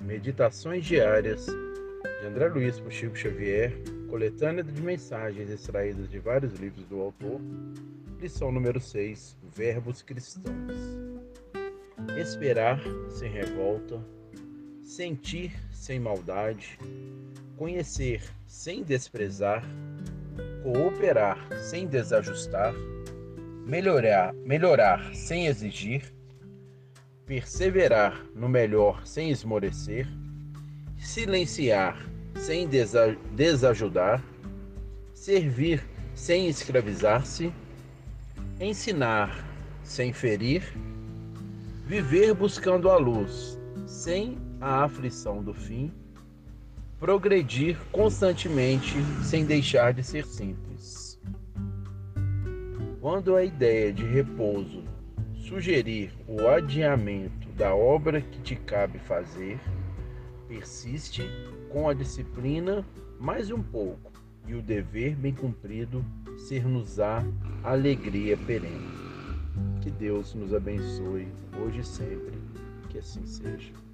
Meditações Diárias de André Luiz por Chico Xavier, coletânea de mensagens extraídas de vários livros do autor, lição número 6, Verbos Cristãos. Esperar sem revolta, sentir sem maldade, conhecer sem desprezar, cooperar sem desajustar, melhorar, melhorar sem exigir, perseverar no melhor sem esmorecer, silenciar sem desajudar, servir sem escravizar-se, ensinar sem ferir, viver buscando a luz sem a aflição do fim, progredir constantemente sem deixar de ser simples. Quando a ideia de repouso sugerir o adiamento da obra que te cabe fazer, persiste com a disciplina mais um pouco e o dever bem cumprido ser-nos-á alegria perene. Que Deus nos abençoe hoje e sempre, que assim seja.